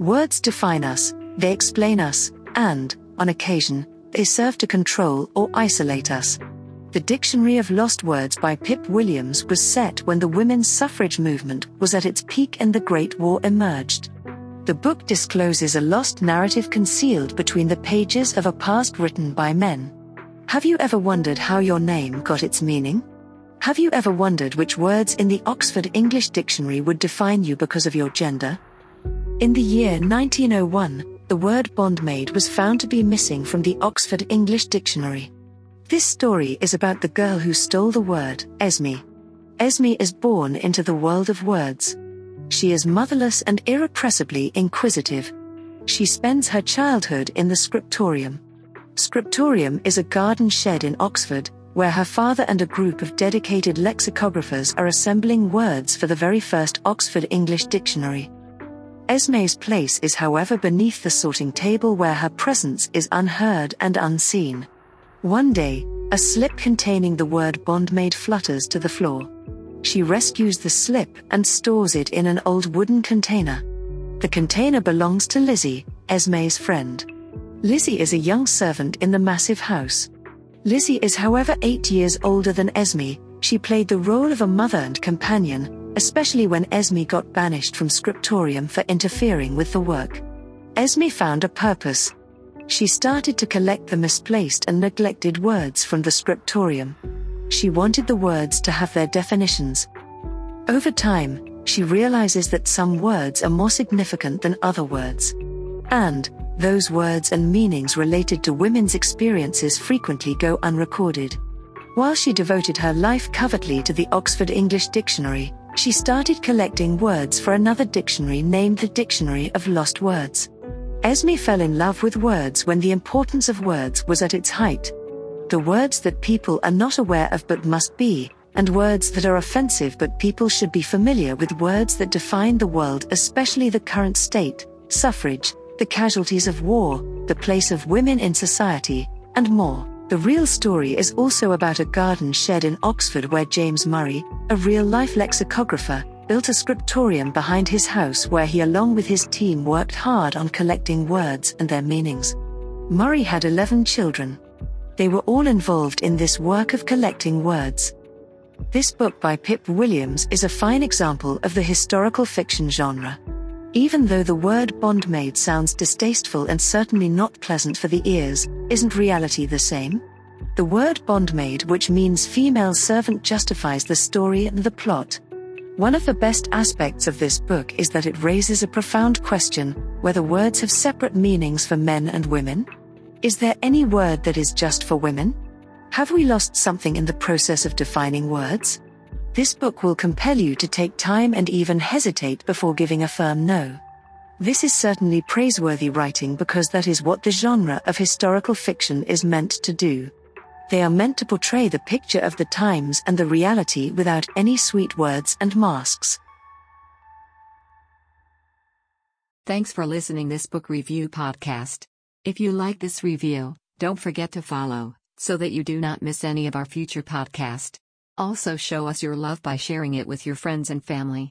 Words define us, they explain us, and, on occasion, they serve to control or isolate us. The Dictionary of Lost Words by Pip Williams was set when the women's suffrage movement was at its peak and the Great War emerged. The book discloses a lost narrative concealed between the pages of a past written by men. Have you ever wondered how your name got its meaning? Have you ever wondered which words in the Oxford English Dictionary would define you because of your gender? In the year 1901, the word bondmaid was found to be missing from the Oxford English Dictionary. This story is about the girl who stole the word, Esme. Esme is born into the world of words. She is motherless and irrepressibly inquisitive. She spends her childhood in the scriptorium. Scriptorium is a garden shed in Oxford, where her father and a group of dedicated lexicographers are assembling words for the very first Oxford English Dictionary. Esme's place is, however, beneath the sorting table where her presence is unheard and unseen. One day, a slip containing the word bondmaid flutters to the floor. She rescues the slip and stores it in an old wooden container. The container belongs to Lizzie, Esme's friend. Lizzie is a young servant in the massive house. Lizzie is, however, eight years older than Esme. She played the role of a mother and companion, especially when Esme got banished from Scriptorium for interfering with the work. Esme found a purpose. She started to collect the misplaced and neglected words from the Scriptorium. She wanted the words to have their definitions. Over time, she realizes that some words are more significant than other words. And, those words and meanings related to women's experiences frequently go unrecorded. While she devoted her life covertly to the Oxford English Dictionary, she started collecting words for another dictionary named the Dictionary of Lost Words. Esme fell in love with words when the importance of words was at its height. The words that people are not aware of but must be, and words that are offensive but people should be familiar with words that define the world, especially the current state, suffrage, the casualties of war, the place of women in society, and more. The real story is also about a garden shed in Oxford where James Murray, a real life lexicographer, built a scriptorium behind his house where he, along with his team, worked hard on collecting words and their meanings. Murray had 11 children. They were all involved in this work of collecting words. This book by Pip Williams is a fine example of the historical fiction genre. Even though the word bondmaid sounds distasteful and certainly not pleasant for the ears, isn't reality the same? The word bondmaid, which means female servant, justifies the story and the plot. One of the best aspects of this book is that it raises a profound question whether words have separate meanings for men and women? Is there any word that is just for women? Have we lost something in the process of defining words? This book will compel you to take time and even hesitate before giving a firm no. This is certainly praiseworthy writing because that is what the genre of historical fiction is meant to do. They are meant to portray the picture of the times and the reality without any sweet words and masks. Thanks for listening this book review podcast. If you like this review, don't forget to follow so that you do not miss any of our future podcast. Also show us your love by sharing it with your friends and family.